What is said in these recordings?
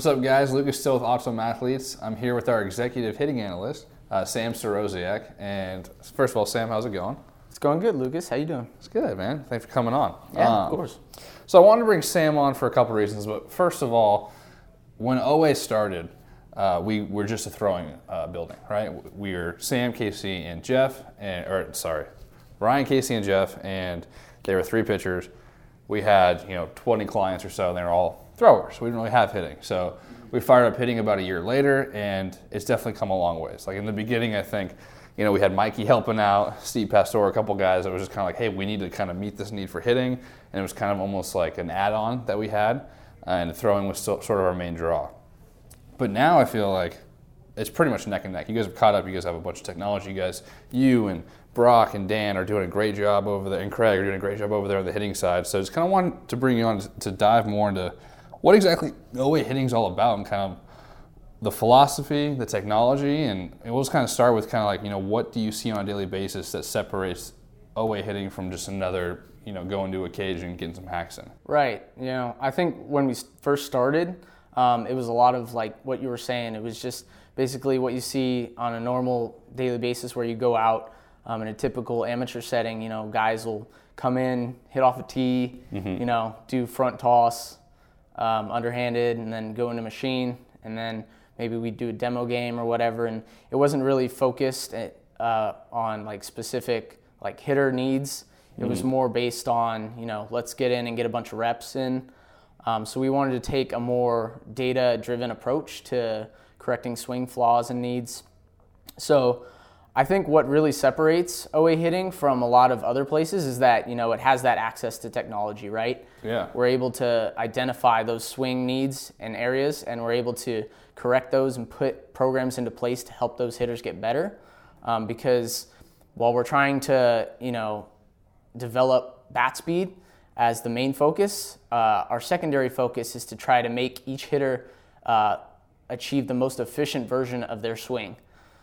What's up, guys? Lucas still with Optimum Athletes. I'm here with our executive hitting analyst, uh, Sam Sorosiak. And first of all, Sam, how's it going? It's going good, Lucas. How you doing? It's good, man. Thanks for coming on. Yeah, of course. So I wanted to bring Sam on for a couple reasons, but first of all, when OA started, uh, we were just a throwing uh, building, right? We were Sam, Casey, and Jeff, and or sorry, Ryan, Casey, and Jeff, and they were three pitchers. We had you know 20 clients or so, and they were all throwers. We didn't really have hitting, so we fired up hitting about a year later, and it's definitely come a long ways. Like in the beginning, I think you know we had Mikey helping out, Steve Pastor, a couple guys that was just kind of like, hey, we need to kind of meet this need for hitting, and it was kind of almost like an add-on that we had, uh, and throwing was still sort of our main draw. But now I feel like it's pretty much neck and neck. You guys have caught up. You guys have a bunch of technology. You guys, you and Brock and Dan are doing a great job over there, and Craig are doing a great job over there on the hitting side. So just kind of wanted to bring you on to dive more into what exactly OA hitting is all about and kind of the philosophy, the technology, and we'll just kind of start with kind of like, you know, what do you see on a daily basis that separates OA hitting from just another, you know, going to a cage and getting some hacks in? Right. You know, I think when we first started, um, it was a lot of like what you were saying. It was just basically what you see on a normal daily basis where you go out um, in a typical amateur setting. You know, guys will come in, hit off a tee, mm-hmm. you know, do front toss, um, underhanded, and then go into machine, and then maybe we'd do a demo game or whatever. And it wasn't really focused uh, on like specific like hitter needs. It mm-hmm. was more based on you know let's get in and get a bunch of reps in. Um, so we wanted to take a more data-driven approach to correcting swing flaws and needs. So I think what really separates OA hitting from a lot of other places is that you know it has that access to technology, right? Yeah. We're able to identify those swing needs and areas, and we're able to correct those and put programs into place to help those hitters get better. Um, because while we're trying to you know develop bat speed as the main focus, uh, our secondary focus is to try to make each hitter uh, achieve the most efficient version of their swing.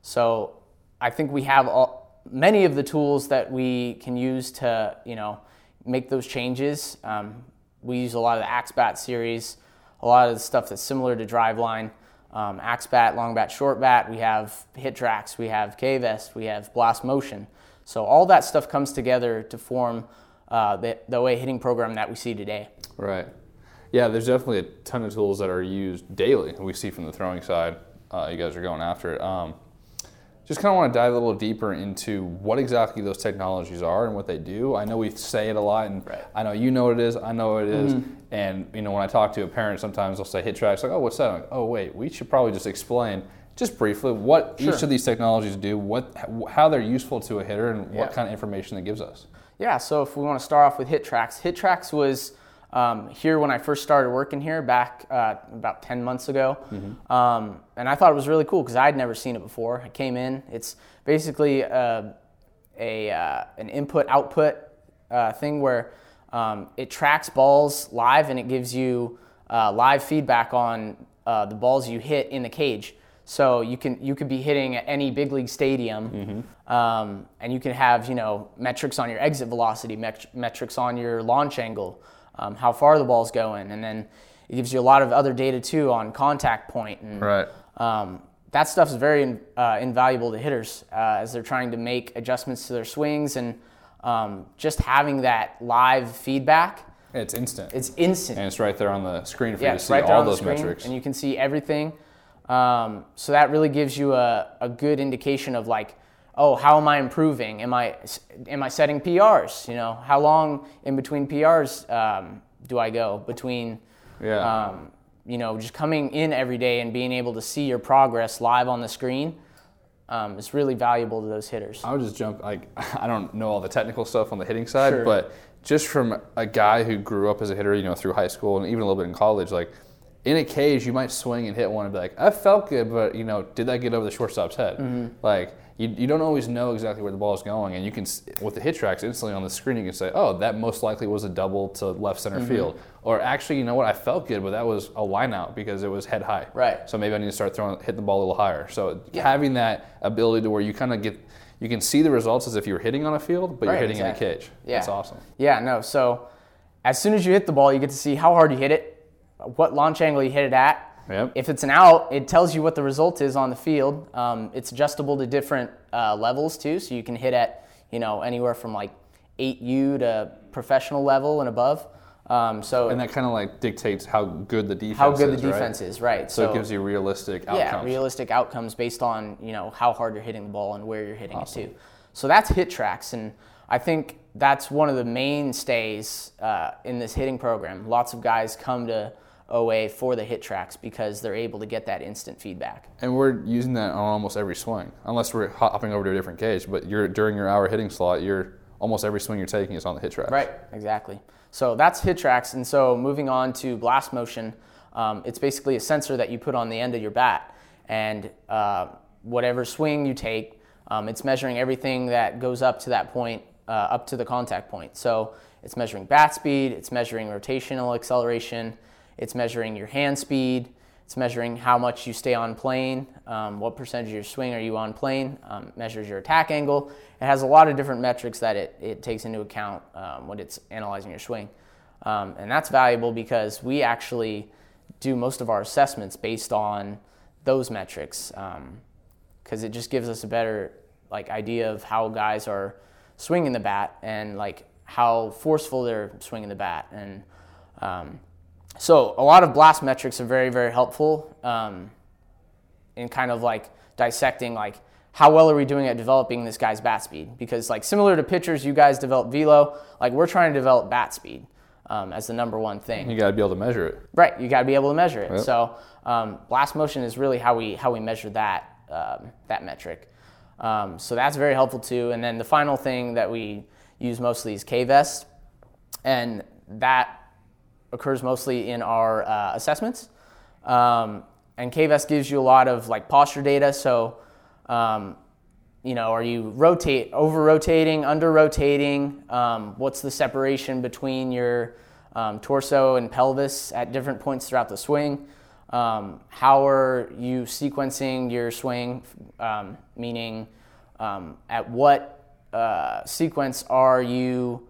So I think we have all, many of the tools that we can use to, you know, make those changes. Um, we use a lot of the AxeBat series, a lot of the stuff that's similar to Driveline. Um, AxeBat, long bat, short bat. We have HitTrax, we have K-Vest, we have Blast Motion. So all that stuff comes together to form uh, the, the OA hitting program that we see today. Right. Yeah, there's definitely a ton of tools that are used daily. We see from the throwing side, uh, you guys are going after it. Um, just kind of want to dive a little deeper into what exactly those technologies are and what they do. I know we say it a lot, and right. I know you know what it is. I know what it is. Mm-hmm. And you know, when I talk to a parent, sometimes they'll say HitTrax, like, "Oh, what's that?" Like, oh, wait, we should probably just explain just briefly what sure. each of these technologies do, what how they're useful to a hitter, and what kind of information it gives us. Yeah. So if we want to start off with HitTrax, hit tracks was um, here when I first started working here back uh, about 10 months ago. Mm-hmm. Um, and I thought it was really cool because I'd never seen it before. I came in, it's basically a, uh, a uh, an input output uh, thing where um, it tracks balls live and it gives you uh, live feedback on uh, the balls you hit in the cage. So you can you could be hitting at any big league stadium, mm-hmm. um, and you can have you know metrics on your exit velocity, met- metrics on your launch angle, um, how far the ball's going, and then it gives you a lot of other data too on contact point and right. Um, that stuff is very uh, invaluable to hitters uh, as they're trying to make adjustments to their swings and um, just having that live feedback. It's instant. It's instant. And it's right there on the screen for yeah, you to see right all those metrics. And you can see everything. Um, so that really gives you a, a good indication of like, oh, how am I improving? Am I am I setting PRs? You know, how long in between PRs um, do I go between? Yeah. Um, you know, just coming in every day and being able to see your progress live on the screen um, is really valuable to those hitters. I would just jump. Like I don't know all the technical stuff on the hitting side, sure. but just from a guy who grew up as a hitter, you know, through high school and even a little bit in college, like in a cage, you might swing and hit one and be like, I felt good, but you know, did that get over the shortstop's head? Mm-hmm. Like you, you don't always know exactly where the ball is going, and you can with the HitTrax instantly on the screen you can say, oh, that most likely was a double to left center mm-hmm. field, or actually, you know what, I felt good, but that was a line out because it was head high. Right. So maybe I need to start throwing hitting the ball a little higher. So yeah. having that ability to where you kind of get you can see the results as if you were hitting on a field, but right, you're hitting exactly. in a cage. Yeah. That's awesome. Yeah, no. So as soon as you hit the ball, you get to see how hard you hit it, what launch angle you hit it at, Yep. If it's an out, it tells you what the result is on the field. Um, it's adjustable to different uh, levels too, so you can hit at you know anywhere from like 8U to professional level and above. Um, so And that kind of like dictates how good the defense how good is, the right? defense is, right? So, it gives you realistic yeah, outcomes. realistic outcomes based on you know how hard you're hitting the ball and where you're hitting it to. So that's HitTrax, and I think that's one of the mainstays uh, in this hitting program. Lots of guys come to OA for the HitTrax because they're able to get that instant feedback. And we're using that on almost every swing, unless we're hopping over to a different cage. But you're during your hour hitting slot, you're almost every swing you're taking is on the hit track. Right, exactly. So that's HitTrax. And so moving on to blast motion, um, it's basically a sensor that you put on the end of your bat. And uh, whatever swing you take, um, it's measuring everything that goes up to that point, uh, up to the contact point. So it's measuring bat speed, it's measuring rotational acceleration, it's measuring your hand speed, it's measuring how much you stay on plane, um, what percentage of your swing are you on plane, um, measures your attack angle. It has a lot of different metrics that it, it takes into account um, when it's analyzing your swing. Um, and that's valuable because we actually do most of our assessments based on those metrics because it just gives us a better like idea of how guys are swinging the bat and like how forceful they're swinging the bat and um, so a lot of blast metrics are very very helpful um, in kind of like dissecting like how well are we doing at developing this guy's bat speed because like similar to pitchers you guys develop velo like we're trying to develop bat speed um, as the number one thing You got to be able to measure it. Right, you got to be able to measure it. Yep. So um, blast motion is really how we how we measure that um, that metric. Um, so that's very helpful too. And then the final thing that we use mostly is KVest, and that occurs mostly in our uh, assessments. Um, and KVest gives you a lot of like posture data. So um, you know, are you rotate over rotating, under rotating? Um, what's the separation between your um, torso and pelvis at different points throughout the swing? Um, how are you sequencing your swing? Meaning, at what uh, sequence are you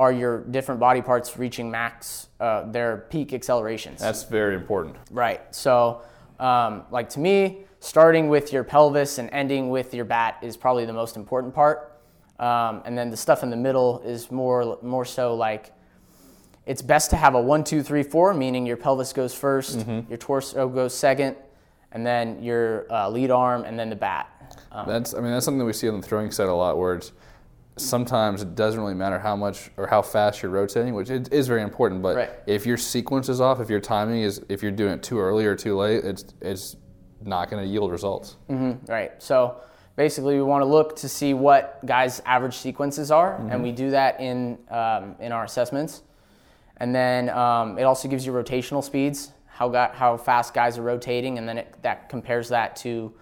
are your different body parts reaching max uh, their peak accelerations? That's very important. Right. So, um, like to me, starting with your pelvis and ending with your bat is probably the most important part. Um, and then the stuff in the middle is more more so like it's best to have a one, two, three, four, meaning your pelvis goes 1st your torso goes second, and then your uh, lead arm, and then the bat. Um, That's I mean that's something that we see on the throwing set a lot where it's sometimes it doesn't really matter how much or how fast you're rotating, which it is very important. But Right. if your sequence is off, if your timing is if you're doing it too early or too late, it's it's not going to yield results. Right. So basically, we want to look to see what guys' average sequences are, and we do that in um, in our assessments. And then um, it also gives you rotational speeds, how got, how fast guys are rotating, and then it, that compares that to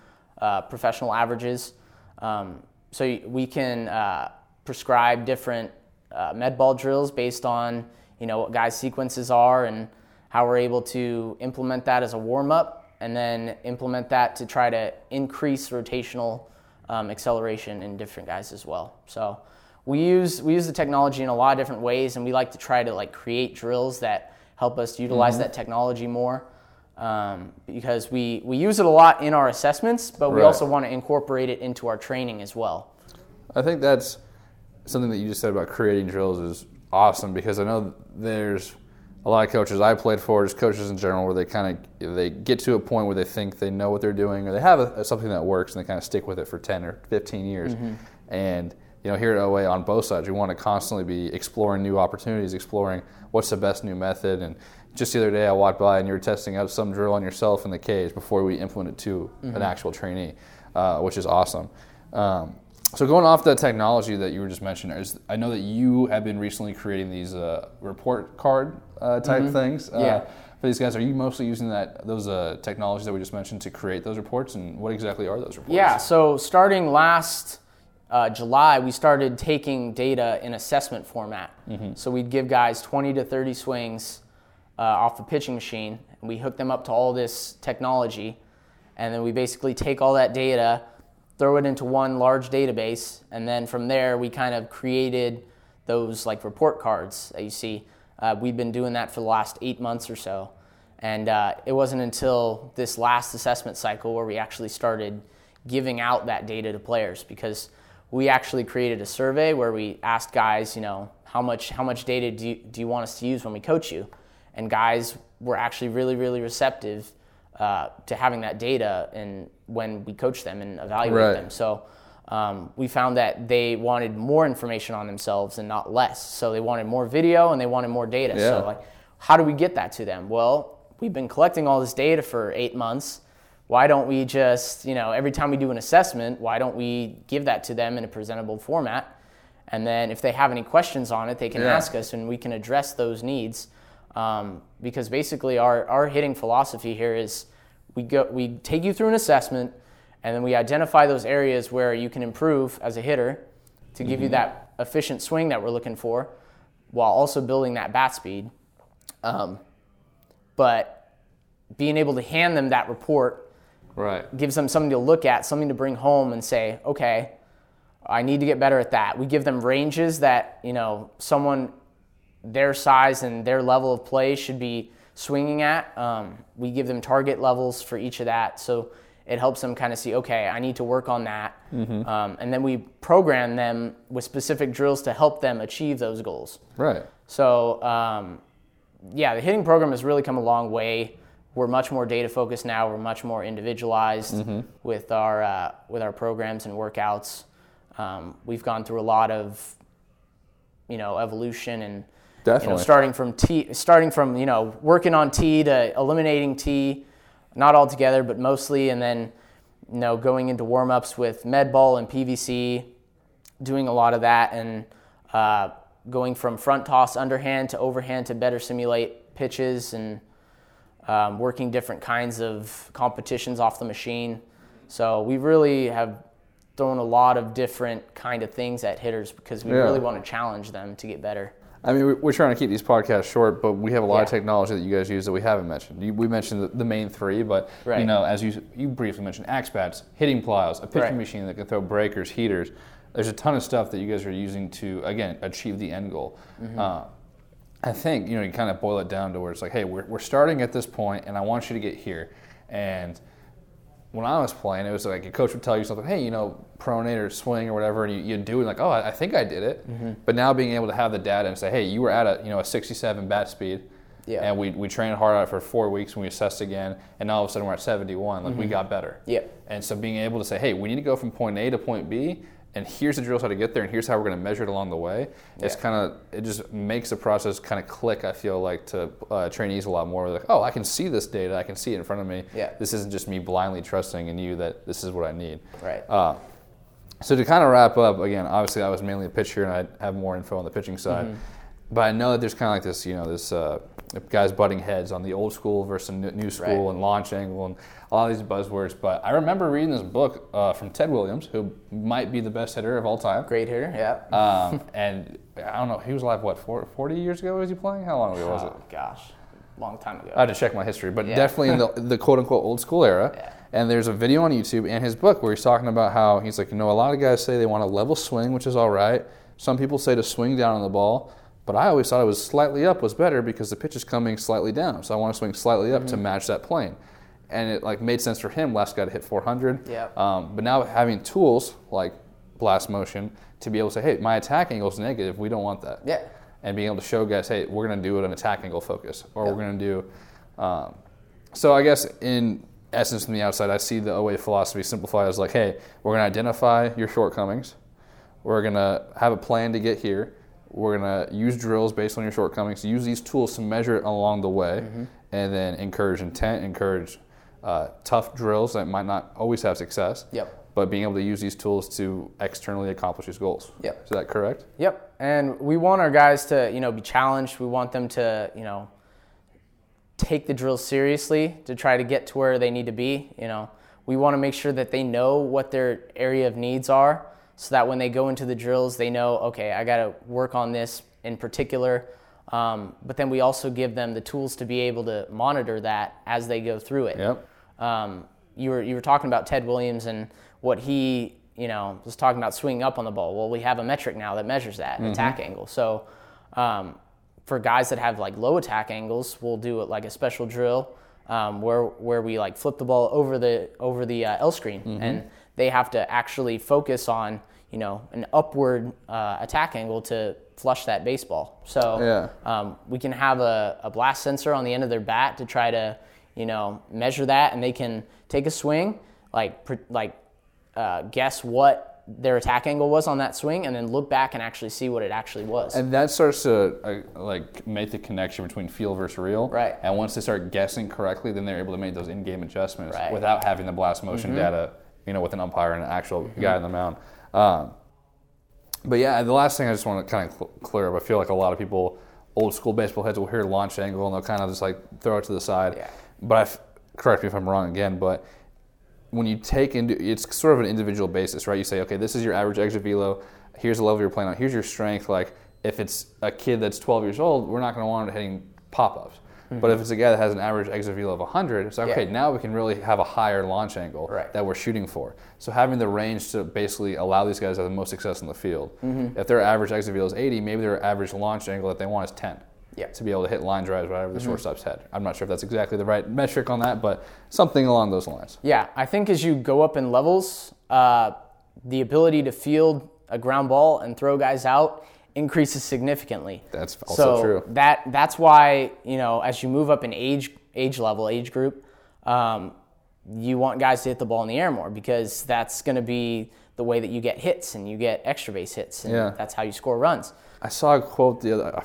uh, professional averages. Um, so we can uh, prescribe different uh, med ball drills based on you know what guys' sequences are and how we're able to implement that as a warm up, and then implement that to try to increase rotational um, acceleration in different guys as well. So we use we use the technology in a lot of different ways, and we like to try to like create drills that help us utilize that technology more. Um, because we, we use it a lot in our assessments, but we Right. also want to incorporate it into our training as well. I think that's something that you just said about creating drills is awesome because I know there's a lot of coaches I played for, just coaches in general, where they kind of they get to a point where they think they know what they're doing or they have a, something that works and they kind of stick with it for 10 or 15 years. And you know, here at OA on both sides, we want to constantly be exploring new opportunities, exploring what's the best new method. And just the other day, I walked by and you were testing out some drill on yourself in the cage before we implement it to an actual trainee, uh, which is awesome. Um, so going off the technology that you were just mentioning, is, I know that you have been recently creating these uh, report card uh, type things. Uh, Yeah. For these guys, are you mostly using that those uh, technologies that we just mentioned to create those reports, and what exactly are those reports? Yeah, so starting last uh, July, we started taking data in assessment format. So we'd give guys 20 to 30 swings uh, off the pitching machine, and we hook them up to all this technology, and then we basically take all that data, throw it into one large database, and then from there we kind of created those like report cards that you see. Uh, we've been doing that for the last eight months or so, And uh, it wasn't until this last assessment cycle where we actually started giving out that data to players because we actually created a survey where we asked guys, you know, how much how much data do you, do you want us to use when we coach you? And guys were actually really really receptive uh, to having that data and when we coach them and evaluate Right. them. So um, we found that they wanted more information on themselves and not less. So they wanted more video and they wanted more data. Yeah. So like, how do we get that to them? Well, we've been collecting all this data for eight months. Why don't we just, you know, every time we do an assessment, why don't we give that to them in a presentable format? And then if they have any questions on it, they can Yeah. ask us and we can address those needs. Um, because basically, our, our hitting philosophy here is we, go, we take you through an assessment and then we identify those areas where you can improve as a hitter to give you that efficient swing that we're looking for while also building that bat speed. Um, but being able to hand them that report Right. gives them something to look at, something to bring home and say, okay, I need to get better at that. We give them ranges that, you know, someone their size and their level of play should be swinging at. Um, we give them target levels for each of that. So it helps them kind of see, okay, I need to work on that. Um, and then we program them with specific drills to help them achieve those goals. Right. So, um, yeah, the hitting program has really come a long way. We're much more data focused now. We're much more individualized with our uh, with our programs and workouts. Um, we've gone through a lot of, you know, evolution and you know, starting from T, starting from you know working on T to eliminating T, not all together, but mostly, and then you know going into warm ups with med ball and PVC, doing a lot of that, and uh, going from front toss underhand to overhand to better simulate pitches and um, working different kinds of competitions off the machine. So we really have thrown a lot of different kind of things at hitters because we Yeah. really want to challenge them to get better. I mean, we- we're trying to keep these podcasts short, but we have a lot of technology that you guys use that we haven't mentioned. You, we mentioned the, main three, but you know, as you you briefly mentioned, axe bats, hitting plows, a pitching Right. machine that can throw breakers, heaters. There's a ton of stuff that you guys are using to again achieve the end goal. Mm-hmm. Uh, I think you know you kind of boil it down to where it's like, hey, we're, we're starting at this point, and I want you to get here. And when I was playing, it was like a coach would tell you something, hey, you know, pronate or swing or whatever, and you, you do it like, oh, I, I think I did it. Mm-hmm. But now being able to have the data and say, hey, you were at a you know a 67 bat speed, Yeah. and we, we trained hard at it for four weeks and we assessed again, and now all of a sudden we're at 71, like we got better. Mm-hmm. Yep. And so being able to say, hey, we need to go from point A to point B, and here's the drills how to get there, and here's how we're going to measure it along the way. It's kind of it just makes the process kind of click. I feel like to uh, trainees a lot more. Like, oh, I can see this data, I can see it in front of me. Yeah. This isn't just me blindly trusting in you that this is what I need. Right. Uh, so to kind of wrap up, again, obviously I was mainly a pitcher and I have more info on the pitching side. Mm-hmm. But I know that there's kind of like this, you know, this uh, guys butting heads on the old school versus new school Right. and launch angle and all these buzzwords. But I remember reading this book uh, from Ted Williams, who might be the best hitter of all time. Great hitter, yeah. Um, and I don't know, he was alive, what, 40 years ago was he playing? How long ago was it? oh gosh, long time ago. I had to check my history, but Yeah. definitely in the, the quote unquote old school era. Yeah. And there's a video on YouTube and his book where he's talking about how he's like, you know, a lot of guys say they want a level swing, which is all right. Some people say to swing down on the ball, but I always thought it was slightly up was better because the pitch is coming slightly down. So I want to swing slightly up to Mm-hmm. match that plane. And it like made sense for him. Last guy to hit 400. Yeah. Um, but now having tools like blast motion to be able to say, hey, my attack angle is negative. We don't want that yeah. and being able to show guys, hey, we're going to do it an attack angle focus, or we're going to do. Um, so I guess in essence, from the outside, I see the OA philosophy simplified as like, hey, we're going to identify your shortcomings, we're going to have a plan to get here, we're going to use drills based on your shortcomings, use these tools to measure it along the way, and then encourage intent, encourage uh, tough drills that might not always have success. Yep. But being able to use these tools to externally accomplish these goals. Yep. Is that correct? Yep. And we want our guys to, you know, be challenged. We want them to, you know, take the drills seriously to try to get to where they need to be. You know, we want to make sure that they know what their area of needs are so that when they go into the drills, they know, okay, I got to work on this in particular. Um, but then we also give them the tools to be able to monitor that as they go through it. Yep. Um, you were you were talking about Ted Williams and what he you know was talking about swinging up on the ball. Well, we have a metric now that measures that an attack angle. So um, for guys that have like low attack angles, we'll do it like a special drill um, where where we like flip the ball over the over the uh, L screen, and they have to actually focus on you know an upward uh, attack angle to flush that baseball. So Yeah. um, we can have a, a blast sensor on the end of their bat to try to you know measure that, and they can take a swing, like pr- like uh, guess what their attack angle was on that swing, and then look back and actually see what it actually was. And that starts to uh, like make the connection between feel versus real. Right. And once they start guessing correctly, then they're able to make those in-game adjustments Right. Mm-hmm. without having the blast motion data, you know, with an umpire and an actual guy on the mound. Um, but yeah, the last thing I just want to kind of cl- clear up, I feel like a lot of people, old school baseball heads, will hear launch angle and they'll kind of just like throw it to the side. Yeah. But I f- correct me if I'm wrong again, but when you take into it's sort of an individual basis, right? You say, okay, this is your average exit velo. Here's the level you're playing on. Here's your strength. Like if it's a kid that's 12 years old, we're not going to want him hitting pop-ups. But if it's a guy that has an average exit velo of 100, it's like, okay, Yeah. now we can really have a higher launch angle Right. that we're shooting for. So having the range to basically allow these guys to have the most success in the field. Mm-hmm. If their average exit velo is 80, maybe their average launch angle that they want is 10 Yeah. Mm-hmm. to be able to hit line drives right over the shortstop's head. I'm not sure if that's exactly the right metric on that, but something along those lines. Yeah, I think as you go up in levels, uh, the ability to field a ground ball and throw guys out increases significantly. That's also so true. That that's why you know as you move up in age age level age group, um, you want guys to hit the ball in the air more because that's going to be the way that you get hits and you get extra base hits and Yeah. that's how you score runs. I saw a quote the other.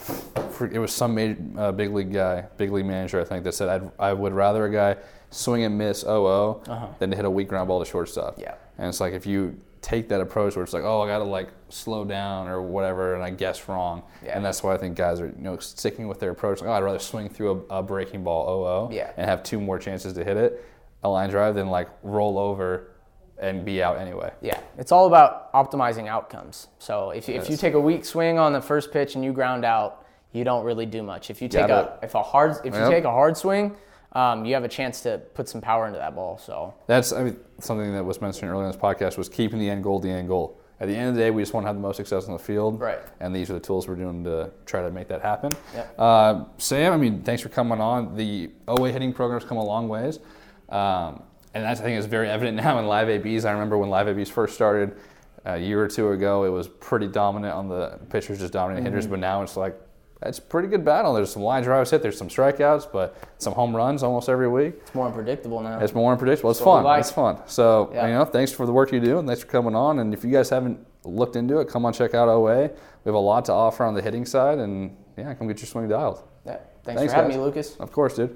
It was some major, uh, big league guy, big league manager, I think, that said, I'd, "I would rather a guy swing and miss 0 than to hit a weak ground ball to shortstop." Uh-huh. Yeah. And it's like if you take that approach where it's like, "Oh, I got to like slow down or whatever," and I guess wrong, Yeah. and that's why I think guys are you know sticking with their approach. Like, "Oh, I'd rather swing through a, a breaking ball 0 Yeah. and have two more chances to hit it, a line drive, than like roll over and be out anyway." Yeah, it's all about optimizing outcomes. So if, if you take a weak swing on the first pitch and you ground out, you don't really do much. If you take Gotta- a if a hard if you take a hard swing, um, you have a chance to put some power into that ball. So That's I mean, something that was mentioned earlier in this podcast was keeping the end goal the end goal. At the end of the day, we just want to have the most success on the field. Right. And these are the tools we're doing to try to make that happen. Yep. Uh, Sam, I mean, thanks for coming on. The OA hitting program's come a long ways. Um, and that's, I think, is very evident now in live ABs. I remember when live ABs first started a year or two ago, it was pretty dominant on the pitchers, just dominating hitters. But now it's like, it's a pretty good battle. There's some line drives hit, there's some strikeouts, but some home runs almost every week. it's more unpredictable now. It's more unpredictable. It's That's what fun. like. It's fun. So Yeah. you know, thanks for the work you do, and thanks for coming on. And if you guys haven't looked into it, come on check out OA. We have a lot to offer on the hitting side, and yeah, come get your swing dialed. Yeah. Thanks, Thanks, for having guys. me, Lucas. Of course, dude.